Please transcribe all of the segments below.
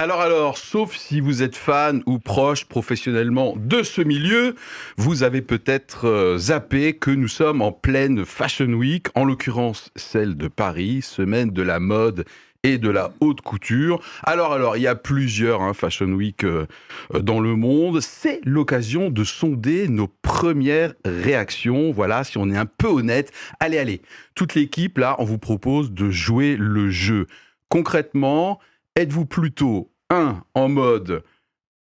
Alors alors, sauf si vous êtes fan ou proche professionnellement de ce milieu, vous avez peut-être euh, zappé que nous sommes en pleine Fashion Week, en l'occurrence celle de Paris, semaine de la mode et de la haute couture. Alors, alors, il y a plusieurs hein, Fashion Week euh, euh, dans le monde. C'est l'occasion de sonder nos premières réactions. Voilà, si on est un peu honnête. Allez, allez. Toute l'équipe, là, on vous propose de jouer le jeu. Concrètement, êtes-vous plutôt, un, en mode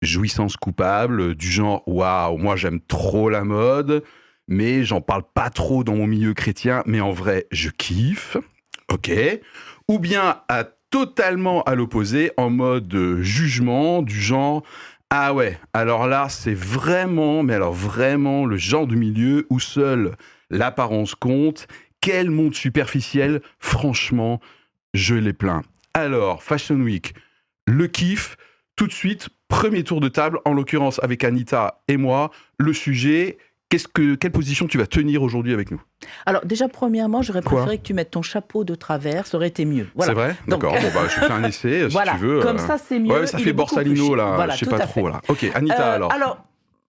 jouissance coupable, du genre, waouh, moi j'aime trop la mode, mais j'en parle pas trop dans mon milieu chrétien, mais en vrai, je kiffe. Ok. Ou bien à totalement à l'opposé, en mode jugement, du genre, ah ouais, alors là, c'est vraiment, mais alors vraiment le genre de milieu où seule l'apparence compte. Quel monde superficiel, franchement, je l'ai plein. Alors, Fashion Week, le kiff, tout de suite, premier tour de table, en l'occurrence avec Anita et moi, le sujet. Qu'est-ce que, quelle position tu vas tenir aujourd'hui avec nous? Alors déjà, premièrement, j'aurais préféré que tu mettes ton chapeau de travers, ça aurait été mieux. C'est vrai? D'accord, bon, bah, je fais un essai, si tu veux. Comme ça, c'est mieux. Ouais, ça fait Borsalino, là, voilà, je sais pas trop, là. Ok, Anita, alors. Alors,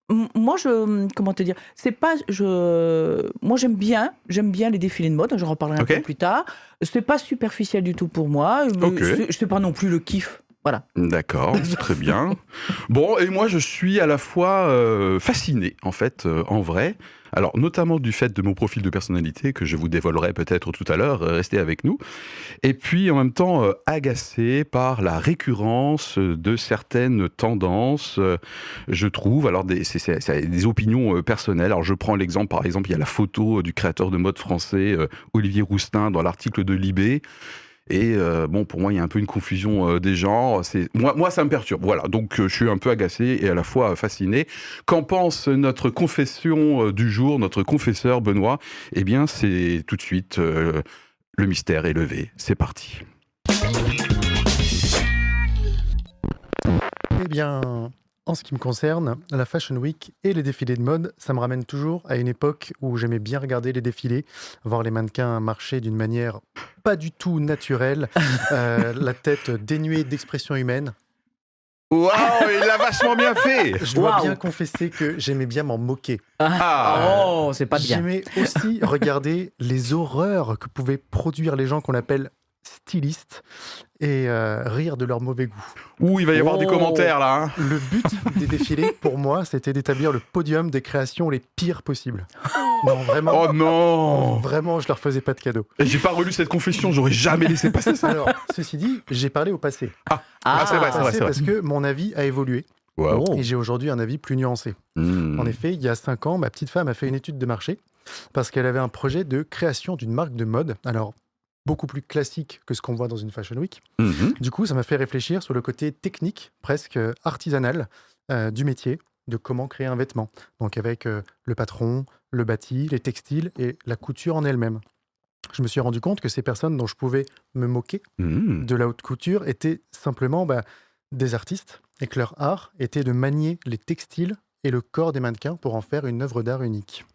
moi, je, comment te dire, c'est pas, je, moi j'aime bien, j'aime bien les défilés de mode. J'en reparlerai un peu plus tard. C'est pas superficiel du tout pour moi. Okay. Je sais pas non plus le kiff. Voilà. D'accord, très bien. Bon, et moi je suis à la fois euh, fasciné, en fait, euh, en vrai. Alors, notamment du fait de mon profil de personnalité que je vous dévoilerai peut-être tout à l'heure, euh, restez avec nous. Et puis, en même temps, euh, agacé par la récurrence de certaines tendances, euh, je trouve. Alors, c'est des opinions personnelles. Alors, je prends l'exemple, par exemple, il y a la photo du créateur de mode français, Olivier Roustin, dans l'article de Libé. Et euh, bon, pour moi, il y a un peu une confusion euh, des genres. C'est moi, moi, ça me perturbe. Voilà, donc euh, je suis un peu agacé et à la fois fasciné. Qu'en pense notre confession du jour, notre confesseur Benoît? Eh bien, c'est tout de suite le mystère est levé. C'est parti. Eh bien, en ce qui me concerne, la Fashion Week et les défilés de mode, ça me ramène toujours à une époque où j'aimais bien regarder les défilés, voir les mannequins marcher d'une manière pas du tout naturelle, euh, la tête dénuée d'expression humaine. Waouh, il l'a vachement bien fait. Je dois bien confesser que j'aimais bien m'en moquer. Ah, oh, c'est pas bien. J'aimais aussi regarder les horreurs que pouvaient produire les gens qu'on appelle stylistes et euh, rire de leur mauvais goût. Ouh, il va y avoir des oh. commentaires là. Hein. Le but des défilés, pour moi, c'était d'établir le podium des créations les pires possibles. Non, vraiment. Oh non Vraiment, je leur faisais pas de cadeaux. Et j'ai pas relu cette confession, j'aurais jamais laissé passer ça. Alors, ceci dit, j'ai parlé au passé. Ah, ah, c'est vrai, c'est vrai, Parce que mon avis a évolué. Et j'ai aujourd'hui un avis plus nuancé. Hmm. En effet, il y a cinq ans, ma petite femme a fait une étude de marché parce qu'elle avait un projet de création d'une marque de mode. Alors, beaucoup plus classique que ce qu'on voit dans une Fashion Week. Mhm. Du coup, ça m'a fait réfléchir sur le côté technique, presque artisanal euh, du métier, de comment créer un vêtement. Donc avec euh, le patron, le bâti, les textiles et la couture en elle-même. Je me suis rendu compte que ces personnes dont je pouvais me moquer mhm. de la haute couture étaient simplement bah, des artistes et que leur art était de manier les textiles et le corps des mannequins pour en faire une œuvre d'art unique.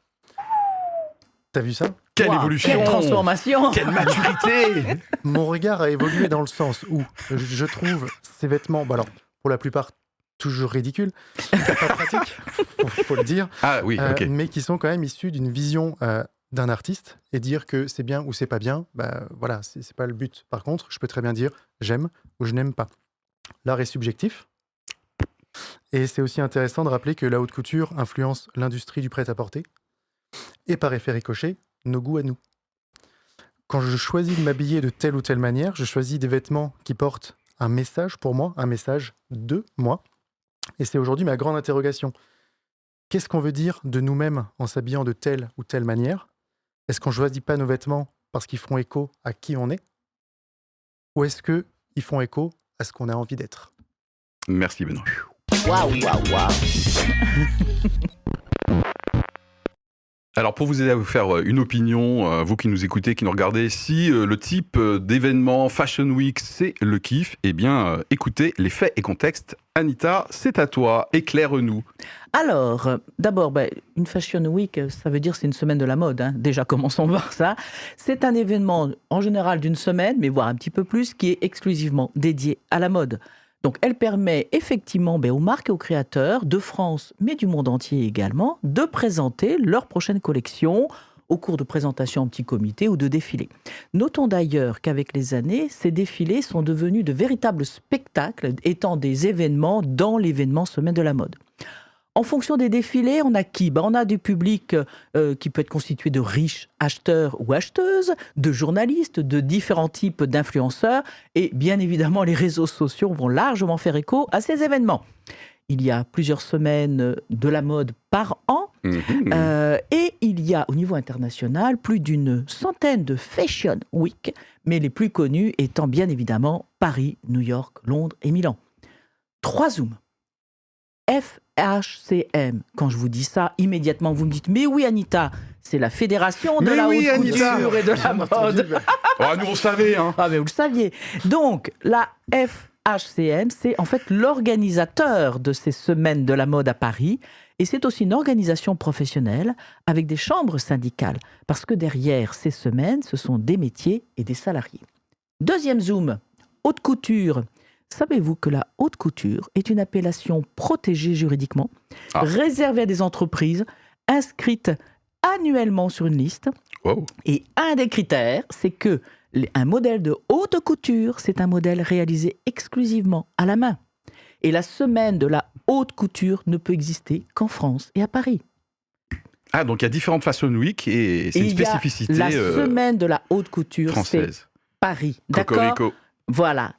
T'as vu ça Quelle évolution Quelle transformation Quelle maturité Mon regard a évolué dans le sens où je trouve ces vêtements, bah alors pour la plupart toujours ridicules, pas pratiques, faut, faut le dire, ah, oui, euh, mais qui sont quand même issus d'une vision euh, d'un artiste et dire que c'est bien ou c'est pas bien, bah voilà, c'est pas le but. Par contre, je peux très bien dire j'aime ou je n'aime pas. L'art est subjectif. Et c'est aussi intéressant de rappeler que la haute couture influence l'industrie du prêt-à-porter, et par effet ricochet, nos goûts à nous. Quand je choisis de m'habiller de telle ou telle manière, je choisis des vêtements qui portent un message pour moi, un message de moi. Et c'est aujourd'hui ma grande interrogation. Qu'est-ce qu'on veut dire de nous-mêmes en s'habillant de telle ou telle manière? Est-ce qu'on ne choisit pas nos vêtements parce qu'ils font écho à qui on est? Ou est-ce qu'ils font écho à ce qu'on a envie d'être? Merci Benoît. Waouh, waouh, waouh Alors pour vous aider à vous faire euh, une opinion, euh, vous qui nous écoutez, qui nous regardez, si euh, le type d'événement Fashion Week c'est le kiff, eh bien écoutez les faits et contextes. Anita, c'est à toi, éclaire-nous. Alors, d'abord, ben, une Fashion Week, ça veut dire c'est une semaine de la mode. Hein. Déjà, commençons par ça. C'est un événement en général d'une semaine, mais voire un petit peu plus, qui est exclusivement dédié à la mode. Donc elle permet effectivement ben, aux marques et aux créateurs de France, mais du monde entier également, de présenter leur prochaine collection au cours de présentations en petit comité ou de défilés. Notons d'ailleurs qu'avec les années, ces défilés sont devenus de véritables spectacles, étant des événements dans l'événement Semaine de la mode. En fonction des défilés, on a qui? Ben, On a du public euh, qui peut être constitué de riches acheteurs ou acheteuses, de journalistes, de différents types d'influenceurs, et bien évidemment, les réseaux sociaux vont largement faire écho à ces événements. Il y a plusieurs semaines de la mode par an, mhm. euh, et il y a au niveau international plus d'une centaine de Fashion Week, mais les plus connus étant bien évidemment Paris, New York, Londres et Milan. Trois zooms. F HCM. Quand je vous dis ça, immédiatement vous me dites Mais oui, Anita, c'est la fédération de la haute couture et de la mode. oh, nous on savait. Hein. Ah, mais vous le saviez. Donc, la FHCM, c'est en fait l'organisateur de ces semaines de la mode à Paris. Et c'est aussi une organisation professionnelle avec des chambres syndicales. Parce que derrière ces semaines, ce sont des métiers et des salariés. Deuxième zoom, haute couture. Savez-vous que la haute couture est une appellation protégée juridiquement, ah. réservée à des entreprises inscrites annuellement sur une liste? Et un des critères, c'est que un modèle de haute couture, c'est un modèle réalisé exclusivement à la main. Et la semaine de la haute couture ne peut exister qu'en France et à Paris. Ah, donc il y a différentes Fashion Week et c'est une spécificité. La euh, semaine de la haute couture, c'est Paris. D'accord? Voilà.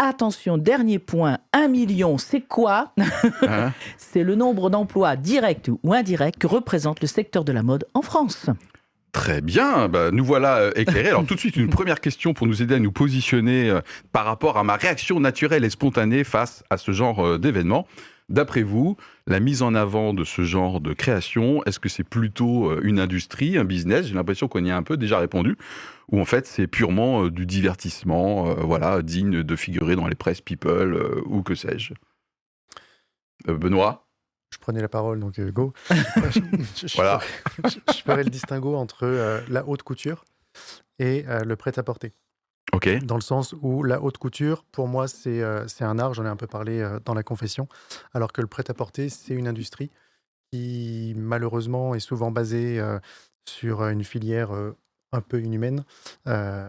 Attention, dernier point, un million, c'est quoi hein C'est le nombre d'emplois directs ou indirects que représente le secteur de la mode en France. Très bien, bah, nous voilà euh, éclairés. Alors tout de suite, une première question pour nous aider à nous positionner euh, par rapport à ma réaction naturelle et spontanée face à ce genre euh, d'événement. D'après vous, la mise en avant de ce genre de création, est-ce que c'est plutôt une industrie, un business? J'ai l'impression qu'on y a un peu déjà répondu. Ou en fait, c'est purement euh, du divertissement, euh, voilà, digne de figurer dans les presse people ou que sais-je. Benoît? Je prenais la parole, donc go. je, voilà. je, ferai le distinguo entre la haute couture et le prêt-à-porter. Dans le sens où la haute couture, pour moi, c'est euh, un art, j'en ai un peu parlé euh, dans la confession, alors que le prêt-à-porter, c'est une industrie qui, malheureusement, est souvent basée euh, sur une filière un peu inhumaine,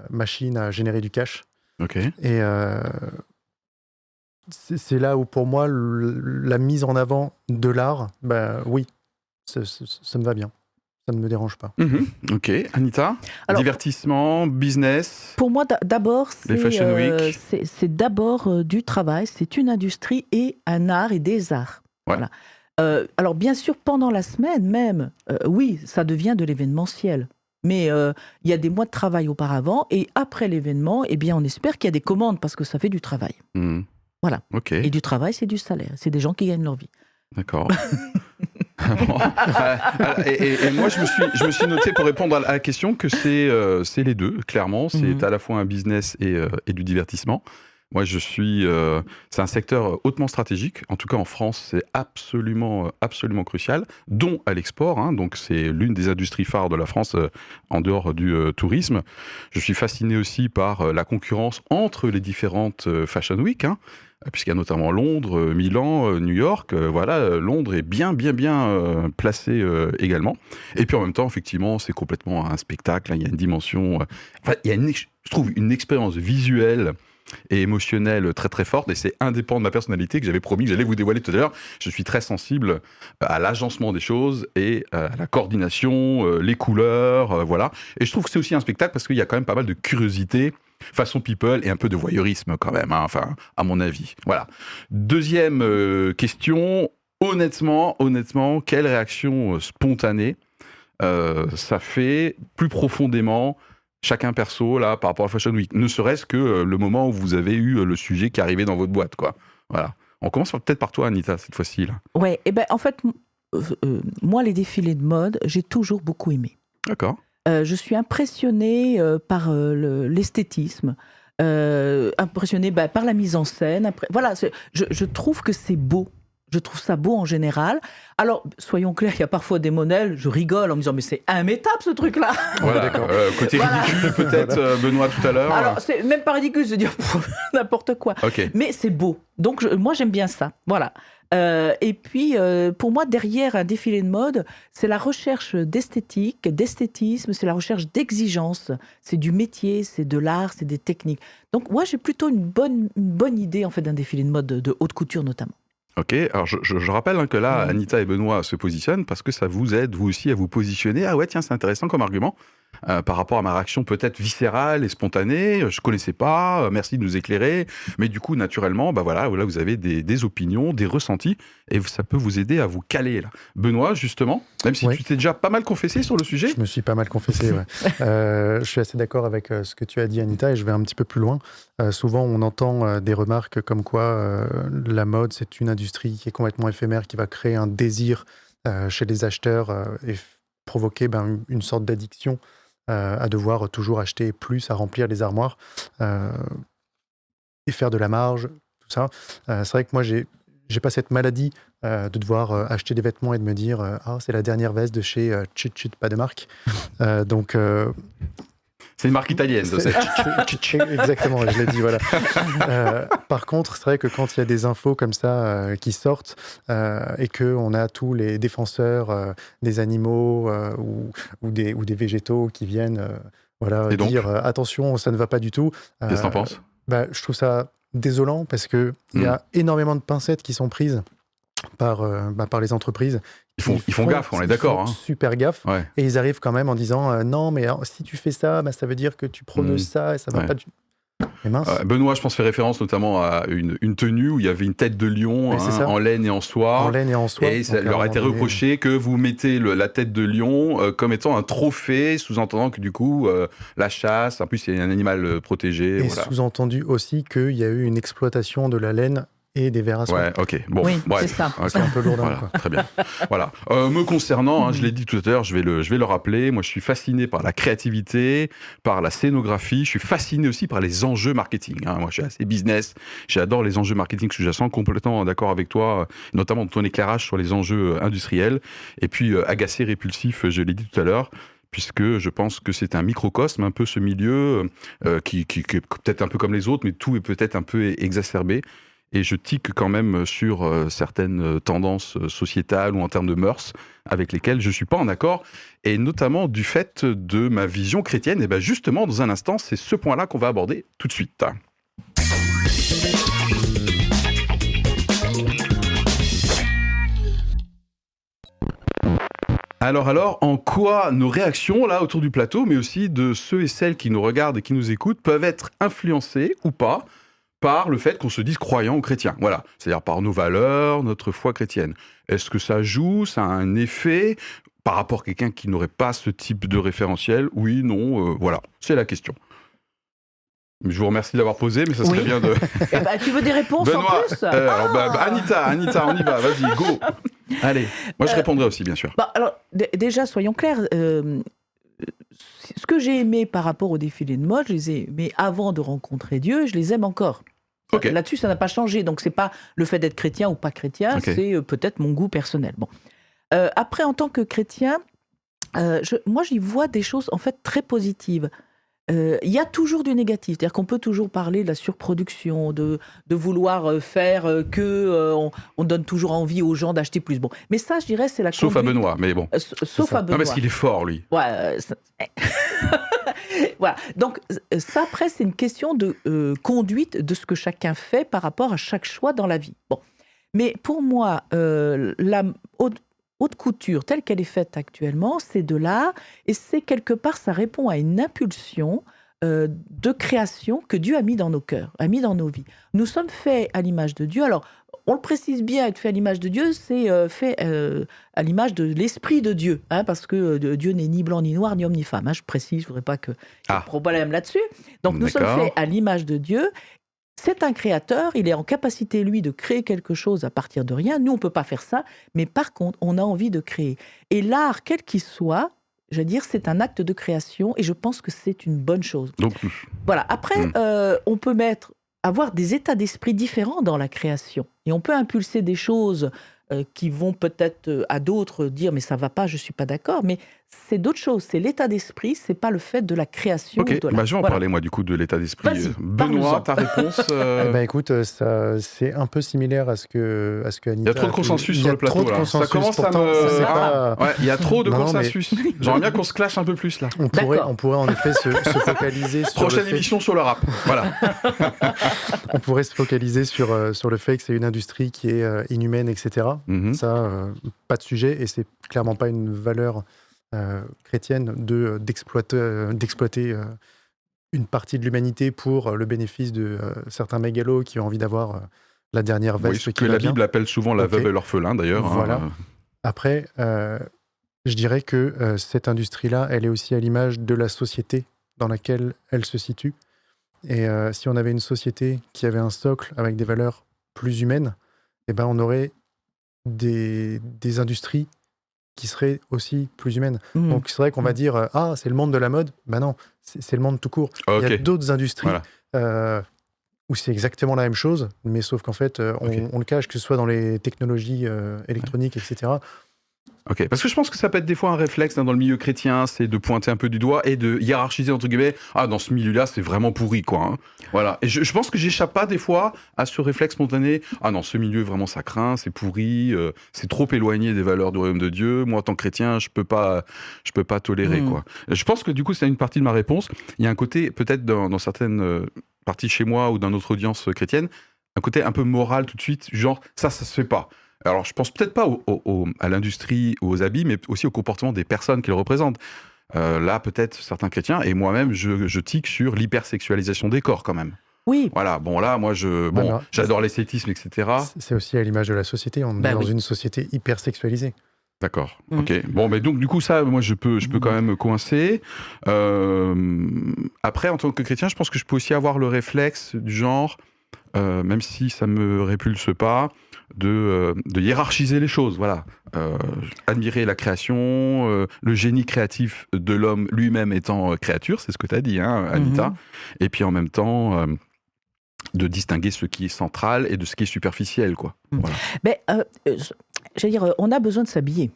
machine à générer du cash. Et c'est là où, pour moi, la mise en avant de l'art, bah, oui, ça me va bien ça ne me dérange pas. Mhm. ok, Anita, divertissement, business. Pour moi, d'abord, euh, c'est d'abord euh, du travail, c'est une industrie et un art et des arts. Voilà. Euh, alors bien sûr, pendant la semaine même, oui, ça devient de l'événementiel. Mais il y a des mois de travail auparavant et après l'événement, eh bien, on espère qu'il y a des commandes parce que ça fait du travail. Mhm. Voilà. Et du travail, c'est du salaire. C'est des gens qui gagnent leur vie. D'accord. et, moi, je me, suis, je me suis noté pour répondre à la question que c'est euh, les deux, clairement. C'est mhm. à la fois un business et, euh, et du divertissement. Moi, je suis. Euh, c'est un secteur hautement stratégique. En tout cas, en France, c'est absolument, absolument crucial, dont à l'export. Hein. donc, c'est l'une des industries phares de la France en dehors du tourisme. Je suis fasciné aussi par la concurrence entre les différentes Fashion Week. Hein. Euh, puisqu'il y a notamment Londres, euh, Milan, euh, New York. voilà, Londres est bien, bien, bien placé également. Et puis en même temps, effectivement, c'est complètement un spectacle. Hein. il y a une dimension. Enfin, il y a, je trouve, une expérience visuelle et émotionnelle très très forte et c'est indépendant de ma personnalité que j'avais promis que j'allais vous dévoiler tout à l'heure. Je suis très sensible à l'agencement des choses et à la coordination, les couleurs, voilà. Et je trouve que c'est aussi un spectacle parce qu'il y a quand même pas mal de curiosité façon people et un peu de voyeurisme quand même, hein, enfin, à mon avis. Voilà. Deuxième euh, question, honnêtement, honnêtement, quelle réaction euh, spontanée euh, ça fait plus profondément chacun perso là par rapport à Fashion Week, ne serait-ce que le moment où vous avez eu le sujet qui arrivait dans votre boîte, quoi. Voilà. On commence peut-être par toi, Anita, cette fois-ci. Là. Ouais, et eh ben en fait, moi, les défilés de mode, j'ai toujours beaucoup aimé. D'accord. Euh, je suis impressionnée euh, par euh, l'esthétisme, impressionnée bah, par la mise en scène. voilà, je, trouve que c'est beau. Je trouve ça beau en général. Alors, soyons clairs, il y a parfois des modèles, je rigole en me disant, mais c'est immétable ce truc-là. Voilà, d'accord. Euh, côté ridicule, peut-être, euh, Benoît, tout à l'heure. Alors, c'est même pas ridicule, de dire n'importe quoi. Mais c'est beau. Donc, moi, j'aime bien ça. Voilà. Euh, et puis, pour moi, derrière un défilé de mode, c'est la recherche d'esthétique, d'esthétisme, c'est la recherche d'exigence. C'est du métier, c'est de l'art, c'est des techniques. Donc, moi, j'ai plutôt une bonne, une bonne idée, en fait, d'un défilé de mode de haute couture, notamment. Ok, alors je, rappelle hein, que là, Anita et Benoît se positionnent parce que ça vous aide, vous aussi, à vous positionner. Ah ouais, tiens, c'est intéressant comme argument. Euh, par rapport à ma réaction peut-être viscérale et spontanée. Je connaissais pas, euh, merci de nous éclairer. Mais du coup, naturellement, bah voilà, là, vous avez des, opinions, des ressentis, et ça peut vous aider à vous caler. Là. Benoît, justement, même si tu t'es déjà pas mal confessé sur le sujet. Je me suis pas mal confessé, ouais. Euh, je suis assez d'accord avec ce que tu as dit, Anita, et je vais un petit peu plus loin. souvent, on entend des remarques comme quoi la mode, c'est une industrie qui est complètement éphémère, qui va créer un désir chez les acheteurs et provoquer ben, une sorte d'addiction euh, à devoir toujours acheter plus, à remplir les armoires euh, et faire de la marge, tout ça. Euh, c'est vrai que moi, j'ai j'ai pas cette maladie de devoir acheter des vêtements et de me dire ah c'est la dernière veste de chez Chut Chut pas de marque donc c'est une marque italienne, Exactement, je l'ai dit, voilà. Euh, par contre, c'est vrai que quand il y a des infos comme ça euh, qui sortent euh, et qu'on a tous les défenseurs des animaux ou, ou, des, ou des végétaux qui viennent voilà, dire attention, ça ne va pas du tout. Qu'est-ce que t'en penses? bah, Je trouve ça désolant parce qu'il il y a hmm. énormément de pincettes qui sont prises par, bah, par les entreprises ils font, ils font, gaffe, on est d'accord. Hein. Super gaffe. Et ils arrivent quand même en disant euh, non, mais si tu fais ça, bah, ça veut dire que tu prônes hmm. ça et ça va pas du. Euh, Benoît, je pense, fait référence notamment à une, une, tenue où il y avait une tête de lion hein, en laine et en soie. En laine et en soie. Et ça leur a été reproché que vous mettez la tête de lion euh, comme étant un trophée, sous-entendant que du coup, la chasse, en plus, c'est un animal protégé. Et sous-entendu aussi qu'il y a eu une exploitation de la laine et des verres à soie. Ouais, ok. Bon, oui, c'est ça. c'est un peu lourd. Très bien. voilà. Euh, me concernant, hein, je l'ai dit tout à l'heure, je vais le, je vais le rappeler. Moi, je suis fasciné par la créativité, par la scénographie. Je suis fasciné aussi par les enjeux marketing. Hein. Moi, je suis assez business. J'adore les enjeux marketing sous-jacents. Complètement d'accord avec toi, notamment ton éclairage sur les enjeux euh, industriels. Et puis, euh, agacé, répulsif, je l'ai dit tout à l'heure puisque je pense que c'est un microcosme, un peu ce milieu, qui, qui, qui est peut-être un peu comme les autres, mais tout est peut-être un peu exacerbé et je tique quand même sur euh, certaines euh, tendances euh, sociétales ou en termes de mœurs avec lesquelles je ne suis pas en accord, et notamment du fait de ma vision chrétienne. Et bien justement, dans un instant, c'est ce point-là qu'on va aborder tout de suite. Alors alors, en quoi nos réactions là autour du plateau, mais aussi de ceux et celles qui nous regardent et qui nous écoutent, peuvent être influencées ou pas par le fait qu'on se dise croyant ou chrétien. Voilà, c'est-à-dire par nos valeurs, notre foi chrétienne. Est-ce que ça joue, ça a un effet par rapport à quelqu'un qui n'aurait pas ce type de référentiel? Oui, non, euh, voilà, c'est la question. Je vous remercie de l'avoir posé, mais ça serait bien de. Eh ben, tu veux des réponses en plus? euh, bah, bah, ah Anita, Anita, on y va, vas-y, go. Allez, moi je euh, répondrai aussi, bien sûr. Bah, alors, déjà, soyons clairs. Ce que j'ai aimé par rapport au défilé de mode, je les ai aimés avant de rencontrer Dieu, je les aime encore. Là-dessus, ça n'a pas changé. Donc, c'est pas le fait d'être chrétien ou pas chrétien, c'est euh, peut-être mon goût personnel. Bon. Euh, après, en tant que chrétien, euh, moi, j'y vois des choses en fait très positives. Il y a toujours du négatif, c'est-à-dire qu'on peut toujours parler de la surproduction, de, de vouloir faire que on, donne toujours envie aux gens d'acheter plus. Bon, mais ça, je dirais, c'est la sauf à Benoît, mais bon. sauf à Benoît. Non, parce qu'il est fort, lui. Ouais. voilà. Donc, ça, après, c'est une question de euh, conduite de ce que chacun fait par rapport à chaque choix dans la vie. Bon. Mais pour moi, euh, la haute, couture telle qu'elle est faite actuellement, c'est de l'art et c'est quelque part, ça répond à une impulsion euh, de création que Dieu a mis dans nos cœurs, a mis dans nos vies. Nous sommes faits à l'image de Dieu. Alors, on le précise bien, être fait à l'image de Dieu, c'est euh, fait euh, à l'image de l'esprit de Dieu, hein, parce que euh, Dieu n'est ni blanc, ni noir, ni homme, ni femme. Hein, je précise, je voudrais pas que y ait ah. problème là-dessus. Donc nous sommes faits à l'image de Dieu. C'est un créateur, il est en capacité, lui, de créer quelque chose à partir de rien. Nous, on ne peut pas faire ça, mais par contre, on a envie de créer. Et l'art, quel qu'il soit, je veux dire, c'est un acte de création et je pense que c'est une bonne chose. Donc, voilà. Après, hmm. on peut mettre avoir des états d'esprit différents dans la création. Et on peut impulser des choses euh, qui vont peut-être euh, à d'autres dire mais ça va pas, je suis pas d'accord. Mais c'est d'autres choses. C'est l'état d'esprit, c'est pas le fait de la création. Ok, bah, je vais en parler moi du coup de l'état d'esprit. Benoît, ta réponse euh... Eh ben, écoute, c'est un peu similaire à ce que à ce que Anita Il y a trop de consensus sur le plateau là. Ça commence à me. Ah, ouais, il y a trop de consensus. J'aimerais bien qu'on se clash un peu plus là. On pourrait, on pourrait en effet se, focaliser sur. Prochaine émission sur le rap. Voilà. on pourrait se focaliser sur sur le fait que c'est une industrie qui est inhumaine, etc. Mhm. Ça, euh, pas de sujet, et c'est clairement pas une valeur euh, chrétienne de d'exploiter euh, d'exploiter une partie de l'humanité pour le bénéfice de certains mégalos qui ont envie d'avoir la dernière veste. Oui, ce que la Bible appelle souvent la veuve et l'orphelin, d'ailleurs. Hein. Voilà. Après, je dirais que cette industrie-là, elle est aussi à l'image de la société dans laquelle elle se situe. Et si on avait une société qui avait un socle avec des valeurs plus humaines, eh ben on aurait des, des industries qui seraient aussi plus humaines. Mmh. Donc c'est vrai qu'on va mmh. dire euh, ah c'est le monde de la mode. Ben non, c'est le monde tout court. Il y a d'autres industries euh, où c'est exactement la même chose, mais sauf qu'en fait euh, on, le cache, que ce soit dans les technologies électroniques, etc. Ok, parce que je pense que ça peut être des fois un réflexe hein, dans le milieu chrétien, c'est de pointer un peu du doigt et de hiérarchiser entre guillemets. Ah, dans ce milieu-là, c'est vraiment pourri, quoi. Hein. Voilà. Et je, pense que j'échappe pas des fois à ce réflexe spontané. Ah non, ce milieu vraiment ça craint, c'est pourri, euh, c'est trop éloigné des valeurs du royaume de Dieu. Moi, en tant que chrétien, je peux pas, je peux pas tolérer, mmh. quoi. Je pense que du coup, c'est une partie de ma réponse. Il y a un côté peut-être dans, dans certaines euh, parties chez moi ou dans notre audience chrétienne, un côté un peu moral tout de suite, genre ça, ça se fait pas. Alors, je pense peut-être pas à l'industrie ou aux habits, mais aussi au comportement des personnes qu'ils représentent. Euh, là, peut-être certains chrétiens, et moi-même, je, tique sur l'hypersexualisation des corps quand même. Oui. Voilà, bon là, moi, je, bon, j'adore l'esthétisme, etc. C'est aussi à l'image de la société. On est bah dans une société hypersexualisée. D'accord. Mm. Ok. Bon, mais donc du coup ça, moi je peux, je peux quand même me coincer. Euh, après, en tant que chrétien, je pense que je peux aussi avoir le réflexe du genre, euh, même si ça me répulse pas, euh, de, hiérarchiser les choses. Voilà. Euh, admirer la création, euh, le génie créatif de l'homme lui-même étant créature, c'est ce que tu as dit, hein, Anita. Mhm. Et puis en même temps, de distinguer ce qui est central et de ce qui est superficiel. Quoi. Mhm. Mais, j'allais dire, on a besoin de s'habiller.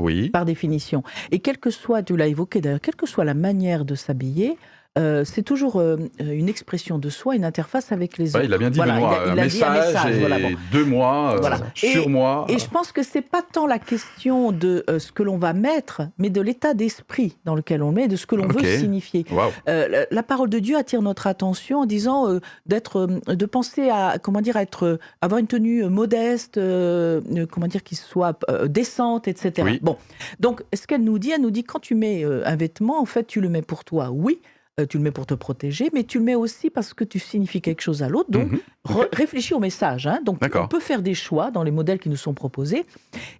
Oui. Par définition. Et quel que soit, tu l'as évoqué d'ailleurs, quelle que soit la manière de s'habiller, euh, c'est toujours euh, une expression de soi, une interface avec les autres. il a bien dit voilà, un, message et deux mois, euh, sur moi. Et je pense que c'est pas tant la question de ce que l'on va mettre, mais de l'état d'esprit dans lequel on met, de ce que l'on veut signifier. La, parole de Dieu attire notre attention en disant d'être, de penser à comment dire, être, avoir une tenue modeste, comment dire, qui soit décente, etc. Bon, donc ce qu'elle nous dit, elle nous dit quand tu mets un vêtement, en fait, tu le mets pour toi, oui. Euh, tu le mets pour te protéger, mais tu le mets aussi parce que tu signifies quelque chose à l'autre. Donc, mhm. réfléchis au message. Hein. Donc, on peut faire des choix dans les modèles qui nous sont proposés.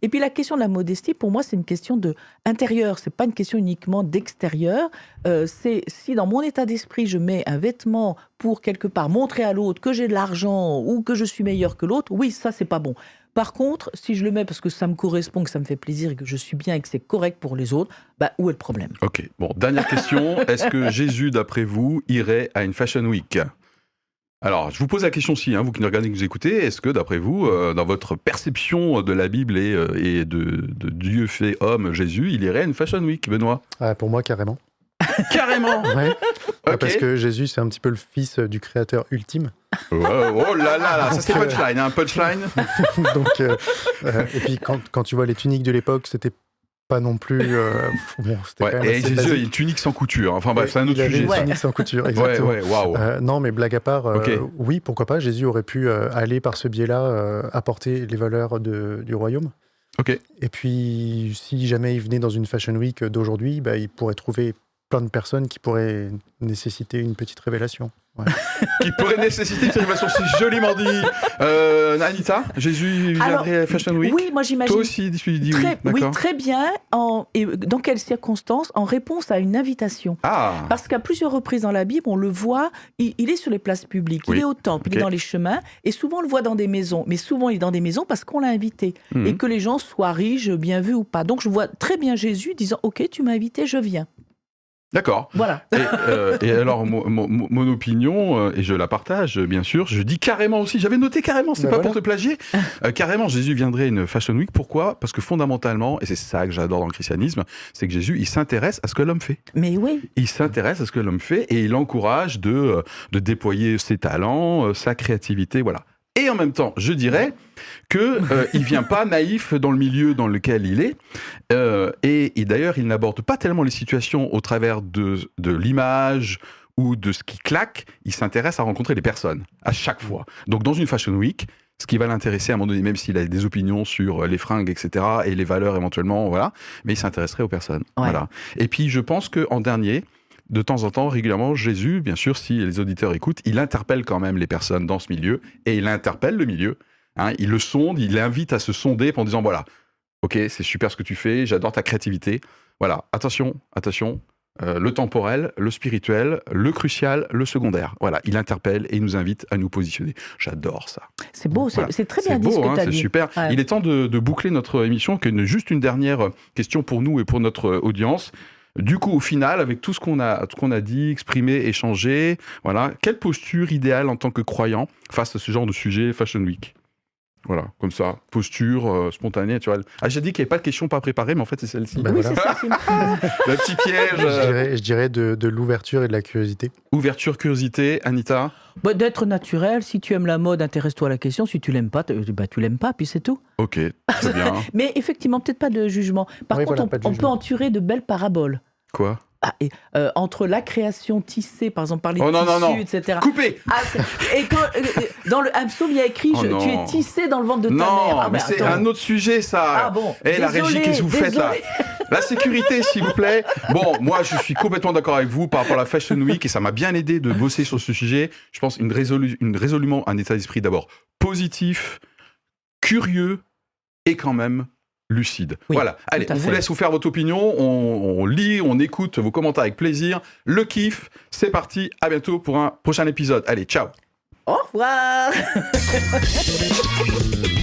Et puis, la question de la modestie, pour moi, c'est une question de intérieur. C'est pas une question uniquement d'extérieur. Euh, c'est si dans mon état d'esprit, je mets un vêtement pour quelque part montrer à l'autre que j'ai de l'argent ou que je suis meilleur que l'autre, oui, ça, c'est pas bon. Par contre, si je le mets parce que ça me correspond, que ça me fait plaisir et que je suis bien et que c'est correct pour les autres, bah, où est le problème? Ok, bon, dernière question. Est-ce que Jésus, d'après vous, irait à une Fashion Week? Alors, je vous pose la question si, hein, vous qui nous regardez, qui nous écoutez, est-ce que, d'après vous, euh, dans votre perception de la Bible et, euh, et de, Dieu fait homme, Jésus, il irait à une Fashion Week, Benoît? Pour moi, carrément. Carrément ouais. Parce que Jésus, c'est un petit peu le fils du créateur ultime. Oh, oh là là, là ça c'est punchline, hein, punchline. Donc, euh, euh, et puis quand, quand, tu vois les tuniques de l'époque, c'était pas non plus. Euh, bon, ouais, et Jésus, une tunique sans couture. Enfin bref, c'est un autre sujet. Une tunique sans couture, exactement. Ouais, wow. non, mais blague à part, oui, pourquoi pas, Jésus aurait pu aller par ce biais-là apporter les valeurs de, du royaume. Ok. Et puis, si jamais il venait dans une Fashion Week d'aujourd'hui, bah, il pourrait trouver plein de personnes qui pourraient nécessiter une petite révélation. qui pourrait nécessiter une révélation si joliment dit. Euh, Anita, Jésus viendrait à Fashion Week Oui, moi j'imagine. Toi aussi, tu dis très, oui. Oui, très bien. En, et dans quelles circonstances En réponse à une invitation. Ah. Parce qu'à plusieurs reprises dans la Bible, on le voit, il, est sur les places publiques, il est au temple, il est dans les chemins, et souvent on le voit dans des maisons. Mais souvent il est dans des maisons parce qu'on l'a invité. Mhm. Et que les gens soient riches, bien vus ou pas. Donc je vois très bien Jésus disant Ok, tu m'as invité, je viens. D'accord. Voilà. Et, euh, alors, mon, opinion, euh, et je la partage, bien sûr, je dis carrément aussi, j'avais noté carrément, c'est ben pas pour te plagier, euh, carrément, Jésus viendrait une Fashion Week. Pourquoi? Parce que fondamentalement, et c'est ça que j'adore dans le christianisme, c'est que Jésus, il s'intéresse à ce que l'homme fait. Mais oui. Il s'intéresse à ce que l'homme fait et il encourage de, de déployer ses talents, sa créativité, voilà. Et en même temps, je dirais que euh, il vient pas naïf dans le milieu dans lequel il est. Euh, et, d'ailleurs, il n'aborde pas tellement les situations au travers de, de l'image ou de ce qui claque. Il s'intéresse à rencontrer les personnes à chaque fois. Donc, dans une Fashion Week, ce qui va l'intéresser à un moment donné, même s'il a des opinions sur les fringues, etc., et les valeurs éventuellement, voilà, mais il s'intéresserait aux personnes. Voilà. Et puis, je pense qu'en dernier, de temps en temps, régulièrement, Jésus, bien sûr, si les auditeurs écoutent, il interpelle quand même les personnes dans ce milieu et il interpelle le milieu. Hein, il le sonde, il l'invite à se sonder en disant voilà, ok, c'est super ce que tu fais, j'adore ta créativité. Voilà, attention, attention, euh, le temporel, le spirituel, le crucial, le secondaire. Voilà, il interpelle et il nous invite à nous positionner. J'adore ça. C'est beau, c'est très bien dit beau, hein, C'est super. Il est temps de, de, boucler notre émission. Que juste une dernière question pour nous et pour notre audience. Du coup, au final, avec tout ce qu'on a, qu'on a dit, exprimé, échangé, voilà, quelle posture idéale en tant que croyant face à ce genre de sujet Fashion Week? Voilà, comme ça, posture euh, spontanée, tu vois. Ah, j'ai dit qu'il n'y avait pas de questions pas préparées, mais en fait, c'est celle-ci. Bah oui, c'est ça. Le petit piège. Je dirais, de, l'ouverture et de la curiosité. Ouverture, curiosité, Anita? Bah, D'être naturel. Si tu aimes la mode, intéresse-toi à la question. Si tu l'aimes pas, bah, tu l'aimes pas, puis c'est tout. Ok, très bien. mais effectivement, peut-être pas de jugement. Par contre, on, on peut en tuer de belles paraboles. Quoi? Ah, et, euh, entre la création tissée, par exemple, par les oh, tissus, non, non. etc. Coupé ah, Et quand, euh, euh, dans le psaume, il y a écrit oh, Tu es tissé dans le ventre de ta mère. Non, ah, mais c'est un autre sujet, ça. Ah bon Et eh, la régie, qu'est-ce que vous faites là? La sécurité, s'il vous plaît. Bon, moi, je suis complètement d'accord avec vous par rapport à la Fashion Week et ça m'a bien aidé de bosser sur ce sujet. Je pense une, une résolument un état d'esprit d'abord positif, curieux et quand même lucide. voilà. Allez, on vous laisse vous faire votre opinion. On, on, lit, on écoute vos commentaires avec plaisir. Le kiff, c'est parti. À bientôt pour un prochain épisode. Allez, ciao. Au revoir.